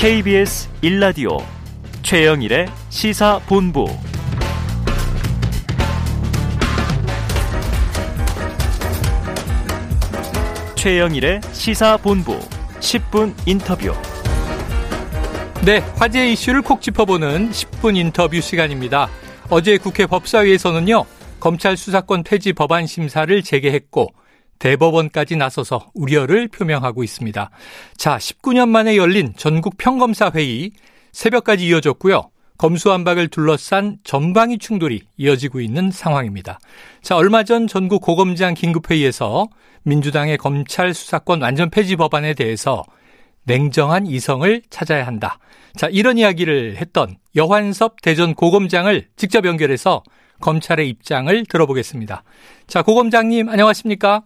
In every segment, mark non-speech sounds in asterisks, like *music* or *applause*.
KBS 1라디오 최영일의 시사본부 최영일의 시사본부 10분 인터뷰 네, 화제 이슈를 콕 짚어보는 10분 인터뷰 시간입니다. 어제 국회 법사위에서는요, 검찰 수사권 폐지 법안 심사를 재개했고, 대법원까지 나서서 우려를 표명하고 있습니다. 자, 19년 만에 열린 전국 평검사 회의 새벽까지 이어졌고요. 검수완박을 둘러싼 전방위 충돌이 이어지고 있는 상황입니다. 자, 얼마 전 전국 고검장 긴급회의에서 민주당의 검찰 수사권 완전 폐지 법안에 대해서 냉정한 이성을 찾아야 한다. 자, 이런 이야기를 했던 여환섭 대전 고검장을 직접 연결해서 검찰의 입장을 들어보겠습니다. 자, 고검장님 안녕하십니까?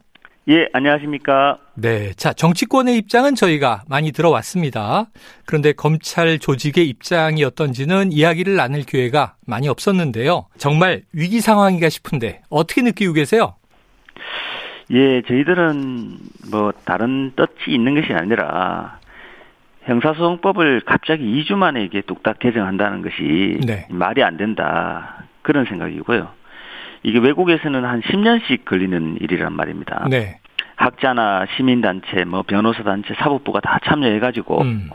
예, 안녕하십니까? 네. 자, 정치권의 입장은 저희가 많이 들어왔습니다. 그런데 검찰 조직의 입장이 었던지는 이야기를 나눌 기회가 많이 없었는데요. 정말 위기 상황이가 싶은데 어떻게 느끼고 계세요? 예, 저희들은 뭐 다른 뜻이 있는 것이 아니라 형사소송법을 갑자기 2주 만에 이게 뚝딱 개정한다는 것이 네. 말이 안 된다. 그런 생각이고요. 이게 외국에서는 한 10년씩 걸리는 일이란 말입니다. 네. 학자나 시민단체, 뭐 변호사단체, 사법부가 다 참여해가지고 음.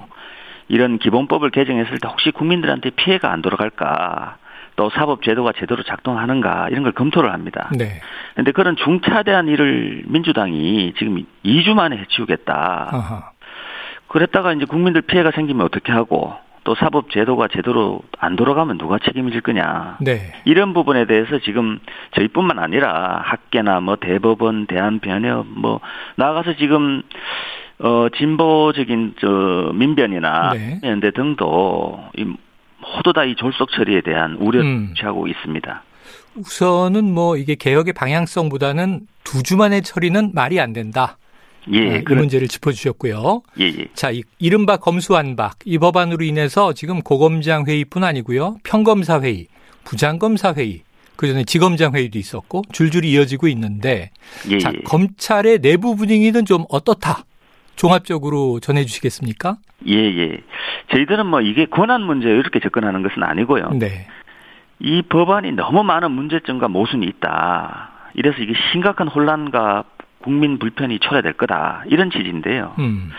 이런 기본법을 개정했을 때 혹시 국민들한테 피해가 안 돌아갈까, 또 사법 제도가 제대로 작동하는가 이런 걸 검토를 합니다. 네. 그런데 그런 중차대한 일을 민주당이 지금 2주 만에 해치우겠다. 아하. 그랬다가 이제 국민들 피해가 생기면 어떻게 하고 또 사법 제도가 제대로 안 돌아가면 누가 책임질 거냐. 네. 이런 부분에 대해서 지금 저희뿐만 아니라 학계나 뭐 대법원, 대한변협 뭐 나가서 지금 어 진보적인 저 민변이나 네. 연대 등도 이 모두 다 이 졸속 처리에 대한 우려를 음. 취하고 있습니다. 우선은 뭐 이게 개혁의 방향성보다는 두 주 만의 처리는 말이 안 된다. 예, 네, 이 문제를 짚어주셨고요. 예, 예. 자, 이, 이른바 검수완박 이 법안으로 인해서 지금 고검장 회의뿐 아니고요, 평검사 회의, 부장검사 회의, 그 전에 지검장 회의도 있었고 줄줄이 이어지고 있는데, 예, 자, 예. 검찰의 내부 분위기는 좀 어떻다? 종합적으로 전해주시겠습니까? 예, 예. 저희들은 뭐 이게 권한 문제 이렇게 접근하는 것은 아니고요. 네. 이 법안이 너무 많은 문제점과 모순이 있다. 이래서 이게 심각한 혼란과 국민 불편이 초래될 거다 이런 취지인데요. 음.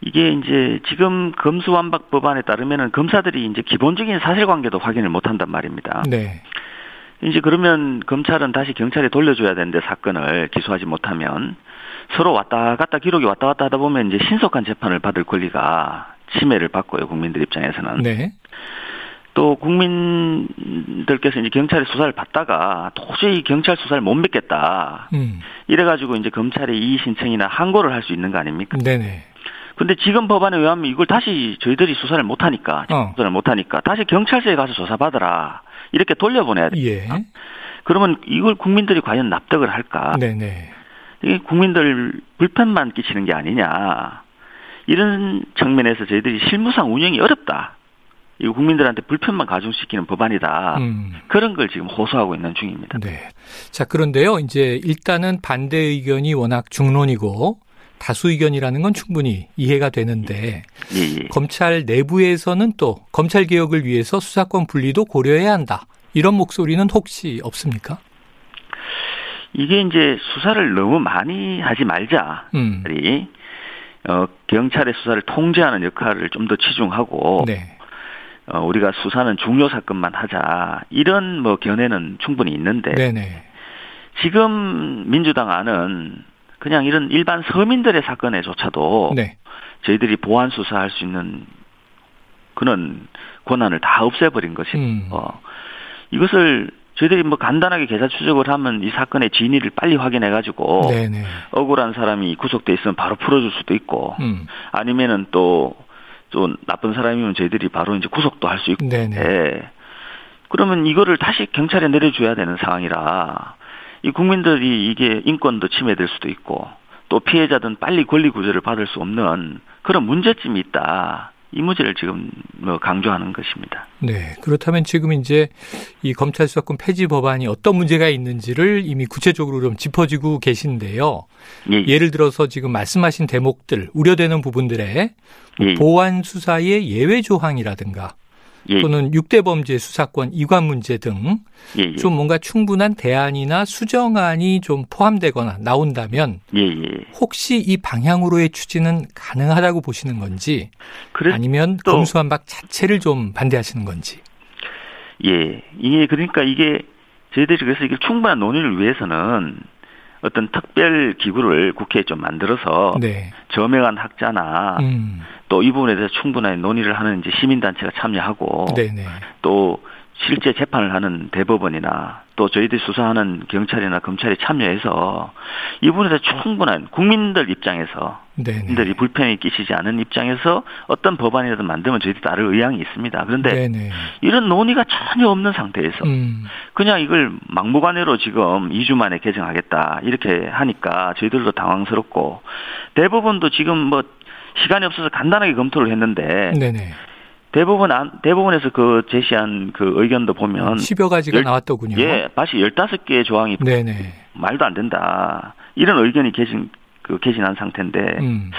이게 이제 지금 검수완박 법안에 따르면은 검사들이 이제 기본적인 사실관계도 확인을 못한단 말입니다. 네. 이제 그러면 검찰은 다시 경찰에 돌려줘야 되는데 사건을 기소하지 못하면 서로 왔다 갔다 기록이 왔다 갔다 하다 보면 이제 신속한 재판을 받을 권리가 침해를 받고요 국민들 입장에서는. 네. 또 국민들께서 이제 경찰의 수사를 받다가 도저히 경찰 수사를 못 믿겠다. 음. 이래가지고 이제 검찰의 이의 신청이나 항고를 할 수 있는 거 아닙니까? 네네. 근데 지금 법안에 의하면 이걸 다시 저희들이 수사를 못 하니까, 어. 수사를 못 하니까 다시 경찰서에 가서 조사 받으라. 이렇게 돌려보내야 돼요. 예. 그러면 이걸 국민들이 과연 납득을 할까? 네네. 이게 국민들 불편만 끼치는 게 아니냐. 이런 측면에서 저희들이 실무상 운영이 어렵다. 이 국민들한테 불편만 가중시키는 법안이다. 음. 그런 걸 지금 호소하고 있는 중입니다. 네. 자, 그런데요. 이제 일단은 반대 의견이 워낙 중론이고 다수 의견이라는 건 충분히 이해가 되는데 예, 예. 검찰 내부에서는 또 검찰 개혁을 위해서 수사권 분리도 고려해야 한다. 이런 목소리는 혹시 없습니까? 이게 이제 수사를 너무 많이 하지 말자. 음. 어, 경찰의 수사를 통제하는 역할을 좀 더 치중하고 네. 어, 우리가 수사는 중요 사건만 하자 이런 뭐 견해는 충분히 있는데 네네. 지금 민주당 안은 그냥 이런 일반 서민들의 사건에조차도 네. 저희들이 보안 수사할 수 있는 그런 권한을 다 없애버린 것이 음. 어, 이것을 저희들이 뭐 간단하게 계산 추적을 하면 이 사건의 진위를 빨리 확인해 가지고 억울한 사람이 구속돼 있으면 바로 풀어줄 수도 있고 음. 아니면은 또 또 나쁜 사람이면 저희들이 바로 이제 구속도 할 수 있고. 네네. 예. 그러면 이거를 다시 경찰에 내려줘야 되는 상황이라 이 국민들이 이게 인권도 침해될 수도 있고 또 피해자든 빨리 권리 구제를 받을 수 없는 그런 문제점이 있다. 이 문제를 지금 뭐 강조하는 것입니다. 네. 그렇다면 지금 이제 이 검찰 수사권 폐지 법안이 어떤 문제가 있는지를 이미 구체적으로 좀 짚어지고 계신데요. 예, 예. 를 들어서 지금 말씀하신 대목들, 우려되는 부분들의 예, 예. 보안 수사의 예외 조항이라든가 예. 또는 6대 범죄 수사권 이관 문제 등좀 예, 예. 뭔가 충분한 대안이나 수정안이 좀 포함되거나 나온다면 예예. 혹시 이 방향으로의 추진은 가능하다고 보시는 건지 아니면 검수한박 자체를 좀 반대하시는 건지. 예, 이게 그러니까 이게 저희들이 그래서 이게 충분한 논의를 위해서는 어떤 특별 기구를 국회에 좀 만들어서 네. 저명한 학자나 음. 또 이 부분에 대해서 충분한 논의를 하는 이제 시민단체가 참여하고 네네. 또 실제 재판을 하는 대법원이나 또 저희들이 수사하는 경찰이나 검찰이 참여해서 이 부분에 대해서 충분한 국민들 입장에서 국민들이 불편이 끼치지 않은 입장에서 어떤 법안이라도 만들면 저희들이 따를 의향이 있습니다. 그런데 네네. 이런 논의가 전혀 없는 상태에서 음. 그냥 이걸 막무가내로 지금 2주 만에 개정하겠다 이렇게 하니까 저희들도 당황스럽고 대법원도 지금 뭐 시간이 없어서 간단하게 검토를 했는데 네네. 대부분 안, 대부분에서 그 제시한 그 의견도 보면 10여 가지가 열, 나왔더군요. 예, 다시 15개의 조항이 네네. 말도 안 된다. 이런 의견이 계신 그 계신한 상태인데 음.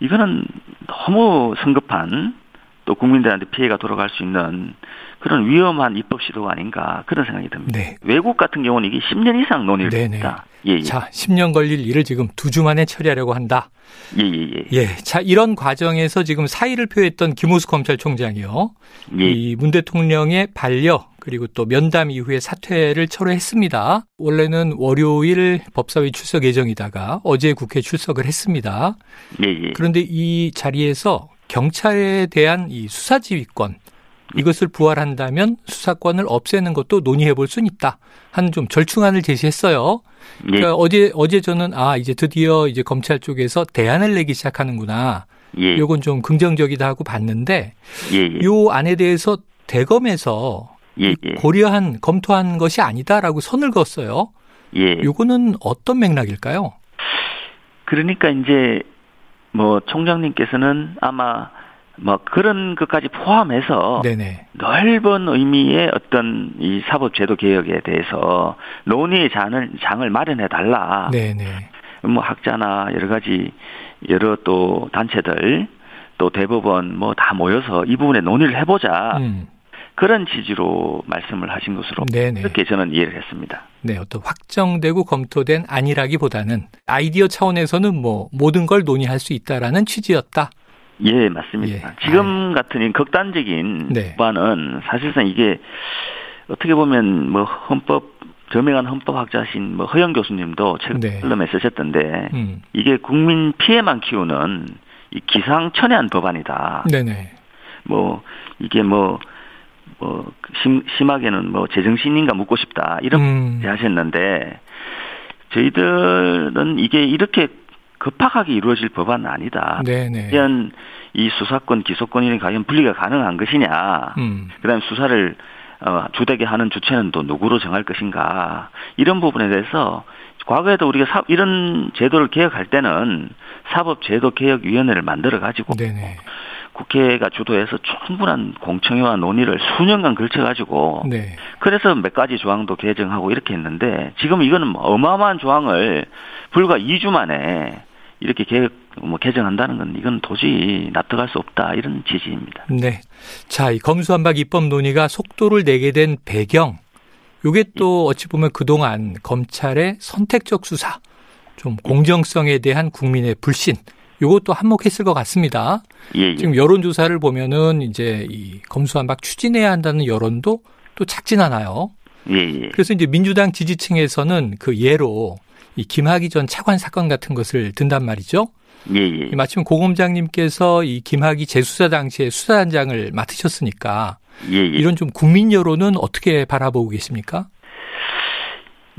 이거는 너무 성급한 또 국민들한테 피해가 돌아갈 수 있는 그런 위험한 입법 시도가 아닌가 그런 생각이 듭니다. 네. 외국 같은 경우는 이게 10년 이상 논의를 네네. 했다. 예, 예. 자, 10년 걸릴 일을 지금 두 주 만에 처리하려고 한다. 예, 예, 예. 예. 자, 이런 과정에서 지금 사의를 표했던 김우수 검찰총장이요. 예. 이문 대통령의 반려 그리고 또 면담 이후에 사퇴를 철회했습니다. 원래는 월요일 법사위 출석 예정이다가 어제 국회 출석을 했습니다. 예, 예. 그런데 이 자리에서 경찰에 대한 이 수사 지휘권 이것을 부활한다면 수사권을 없애는 것도 논의해 볼 수는 있다. 하는 좀 절충안을 제시했어요. 예. 그러니까 어제 어제 저는 아 이제 드디어 이제 검찰 쪽에서 대안을 내기 시작하는구나. 예. 요건 좀 긍정적이다 하고 봤는데 예. 예. 요 안에 대해서 대검에서 예. 예. 고려한 검토한 것이 아니다라고 선을 그었어요. 예. 요거는 어떤 맥락일까요? 그러니까 이제 뭐 총장님께서는 아마 뭐 그런 것까지 포함해서 네네. 넓은 의미의 어떤 이 사법제도 개혁에 대해서 논의의 장을 장을 마련해 달라. 네네. 뭐 학자나 여러 가지 여러 또 단체들 또 대법원 뭐 다 모여서 이 부분에 논의를 해보자. 음. 그런 취지로 말씀을 하신 것으로 네네. 그렇게 저는 이해를 했습니다. 네, 어떤 확정되고 검토된 아니라기보다는 아이디어 차원에서는 뭐 모든 걸 논의할 수 있다라는 취지였다. 예, 맞습니다. 예. 지금 아. 같은 극단적인 네. 법안은 사실상 이게 어떻게 보면 뭐 헌법 저명한 헌법학자신 뭐 허영 교수님도 책 네. 칼럼에 쓰셨던데 음. 이게 국민 피해만 키우는 이 기상천외한 법안이다. 네네. 뭐 이게 뭐 뭐뭐 심, 심하게는 뭐 제정신인가 묻고 싶다 이런 음. 하셨는데 저희들은 이게 이렇게 급박하게 이루어질 법안은 아니다. 네네. 과연 이 수사권, 기소권이 과연 분리가 가능한 것이냐. 음. 그다음에 수사를 어, 주되게 하는 주체는 또 누구로 정할 것인가. 이런 부분에 대해서 과거에도 우리가 사, 이런 제도를 개혁할 때는 사법제도개혁위원회를 만들어 가지고 국회가 주도해서 충분한 공청회와 논의를 수년간 걸쳐가지고 네. 그래서 몇 가지 조항도 개정하고 이렇게 했는데 지금 이거는 뭐 어마어마한 조항을 불과 2주 만에 이렇게 개혁 뭐 개정한다는 건 이건 도저히 납득할 수 없다 이런 지지입니다. 네. 자, 이 검수한박 입법 논의가 속도를 내게 된 배경 요게 또 어찌 보면 그동안 검찰의 선택적 수사 좀 공정성에 대한 국민의 불신 요것도 한몫했을 것 같습니다. 예, 예. 지금 여론 조사를 보면은 이제 이 검수한박 추진해야 한다는 여론도 또 작진 않아요. 예, 예. 그래서 이제 민주당 지지층에서는 그 예로 이 김학의 전 차관 사건 같은 것을 든단 말이죠. 예, 예. 마침 고검장님께서 이 김학의 재수사 당시에 수사단장을 맡으셨으니까 예, 예. 이런 좀 국민 여론은 어떻게 바라보고 계십니까?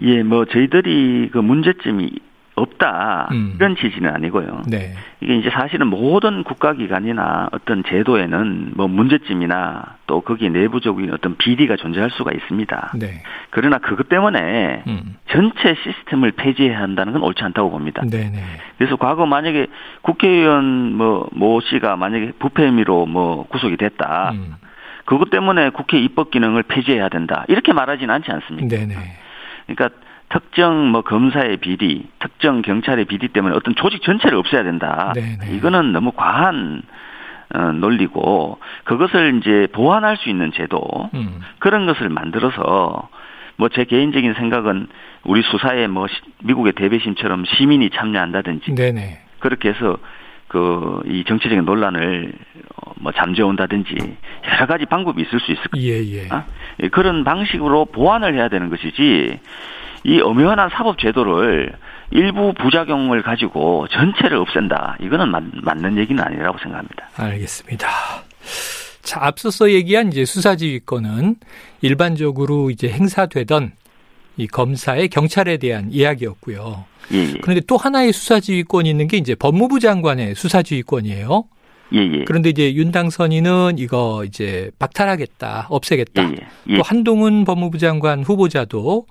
예, 뭐 저희들이 그 문제점이 없다 음. 이런 취지는 아니고요. 네. 이게 이제 사실은 모든 국가기관이나 어떤 제도에는 뭐 문제점이나 또 거기에 내부적인 어떤 비리가 존재할 수가 있습니다. 네. 그러나 그것 때문에 음. 전체 시스템을 폐지해야 한다는 건 옳지 않다고 봅니다. 네네. 네. 그래서 과거 만약에 국회의원 뭐 모 씨가 만약에 부패 혐의로 뭐 구속이 됐다. 음. 그것 때문에 국회 입법 기능을 폐지해야 된다. 이렇게 말하지는 않지 않습니까? 네네. 그러니까 특정 뭐 검사의 비리, 특정 경찰의 비리 때문에 어떤 조직 전체를 없애야 된다. 네네. 이거는 너무 과한 어, 논리고 그것을 이제 보완할 수 있는 제도 음. 그런 것을 만들어서 뭐 제 개인적인 생각은 우리 수사에 뭐 미국의 대배심처럼 시민이 참여한다든지 네네. 그렇게 해서 그 이 정치적인 논란을 어, 뭐 잠재운다든지 여러 가지 방법이 있을 수 있을 거예요. 예, 예. 어? 그런 방식으로 보완을 해야 되는 것이지 이 엄연한 사법 제도를 일부 부작용을 가지고 전체를 없앤다. 이거는 맞, 맞는 얘기는 아니라고 생각합니다. 알겠습니다. 자, 앞서서 얘기한 이제 수사지휘권은 일반적으로 이제 행사되던 이 검사의 경찰에 대한 이야기였고요. 예, 예. 그런데 또 하나의 수사지휘권이 있는 게 이제 법무부 장관의 수사지휘권이에요. 예, 예. 그런데 이제 윤당선인은 이거 이제 박탈하겠다, 없애겠다. 예, 예. 예. 또 한동훈 법무부 장관 후보자도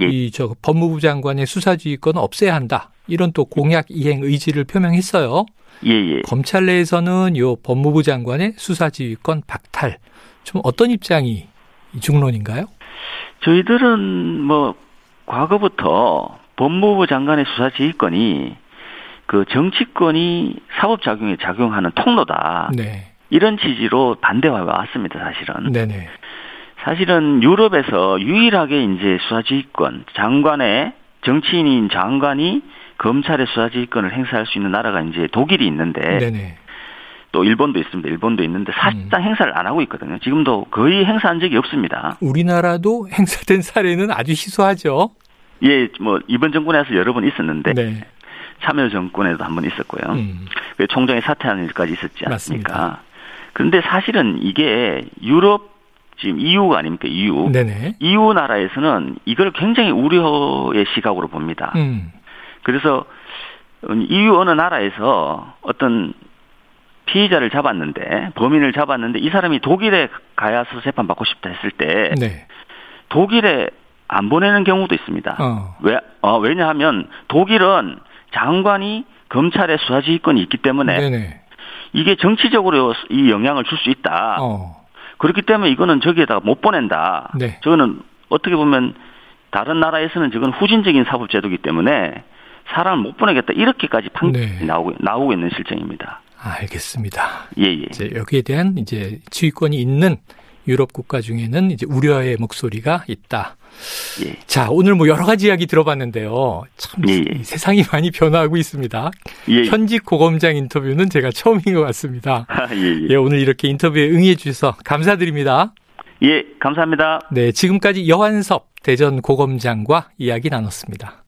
예. 이저 법무부 장관의 수사지휘권을 없애야 한다. 이런 또 공약 이행 의지를 표명했어요. 예, 예. 검찰 내에서는 요 법무부 장관의 수사지휘권 박탈. 좀 어떤 입장이 중론인가요? 저희들은 뭐 과거부터 법무부 장관의 수사지휘권이 그 정치권이 사법 작용에 작용하는 통로다. 네. 이런 취지로 반대해 왔습니다, 사실은. 네네. 사실은 유럽에서 유일하게 이제 수사지휘권, 장관의 정치인인 장관이 검찰의 수사지휘권을 행사할 수 있는 나라가 이제 독일이 있는데 네네. 또 일본도 있습니다. 일본도 있는데 사실상 음. 행사를 안 하고 있거든요. 지금도 거의 행사한 적이 없습니다. 우리나라도 *laughs* 행사된 사례는 아주 희소하죠. 예, 뭐 이번 정권에서 여러 번 있었는데 네. 참여 정권에도 한 번 있었고요. 음. 그 총장이 사퇴하는 일까지 있었지 않습니까? 맞습니다. 그런데 사실은 이게 유럽 지금 EU가 아닙니까? EU. 네네. EU 나라에서는 이걸 굉장히 우려의 시각으로 봅니다. 음. 그래서 EU 어느 나라에서 어떤 피의자를 잡았는데 범인을 잡았는데 이 사람이 독일에 가야서 재판 받고 싶다 했을 때 네. 독일에 안 보내는 경우도 있습니다. 어. 왜? 어, 왜냐하면 독일은 장관이 검찰의 수사지휘권이 있기 때문에 네네. 이게 정치적으로 이 영향을 줄 수 있다. 어. 그렇기 때문에 이거는 저기에다가 못 보낸다. 네. 저거는 어떻게 보면 다른 나라에서는 저건 후진적인 사법제도이기 때문에 사람을 못 보내겠다. 이렇게까지 판결이 네. 나오고, 나오고 있는 실정입니다. 알겠습니다. 예, 예. 이제 여기에 대한 이제 지휘권이 있는 유럽 국가 중에는 이제 우려의 목소리가 있다. 예. 자, 오늘 뭐 여러 가지 이야기 들어봤는데요. 참 예. 예. 세상이 많이 변화하고 있습니다. 예. 예. 현직 고검장 인터뷰는 제가 처음인 것 같습니다. *laughs* 아, 예, 예. 예, 오늘 이렇게 인터뷰에 응해 주셔서 감사드립니다. 예, 감사합니다. 네, 지금까지 여한섭 대전 고검장과 이야기 나눴습니다.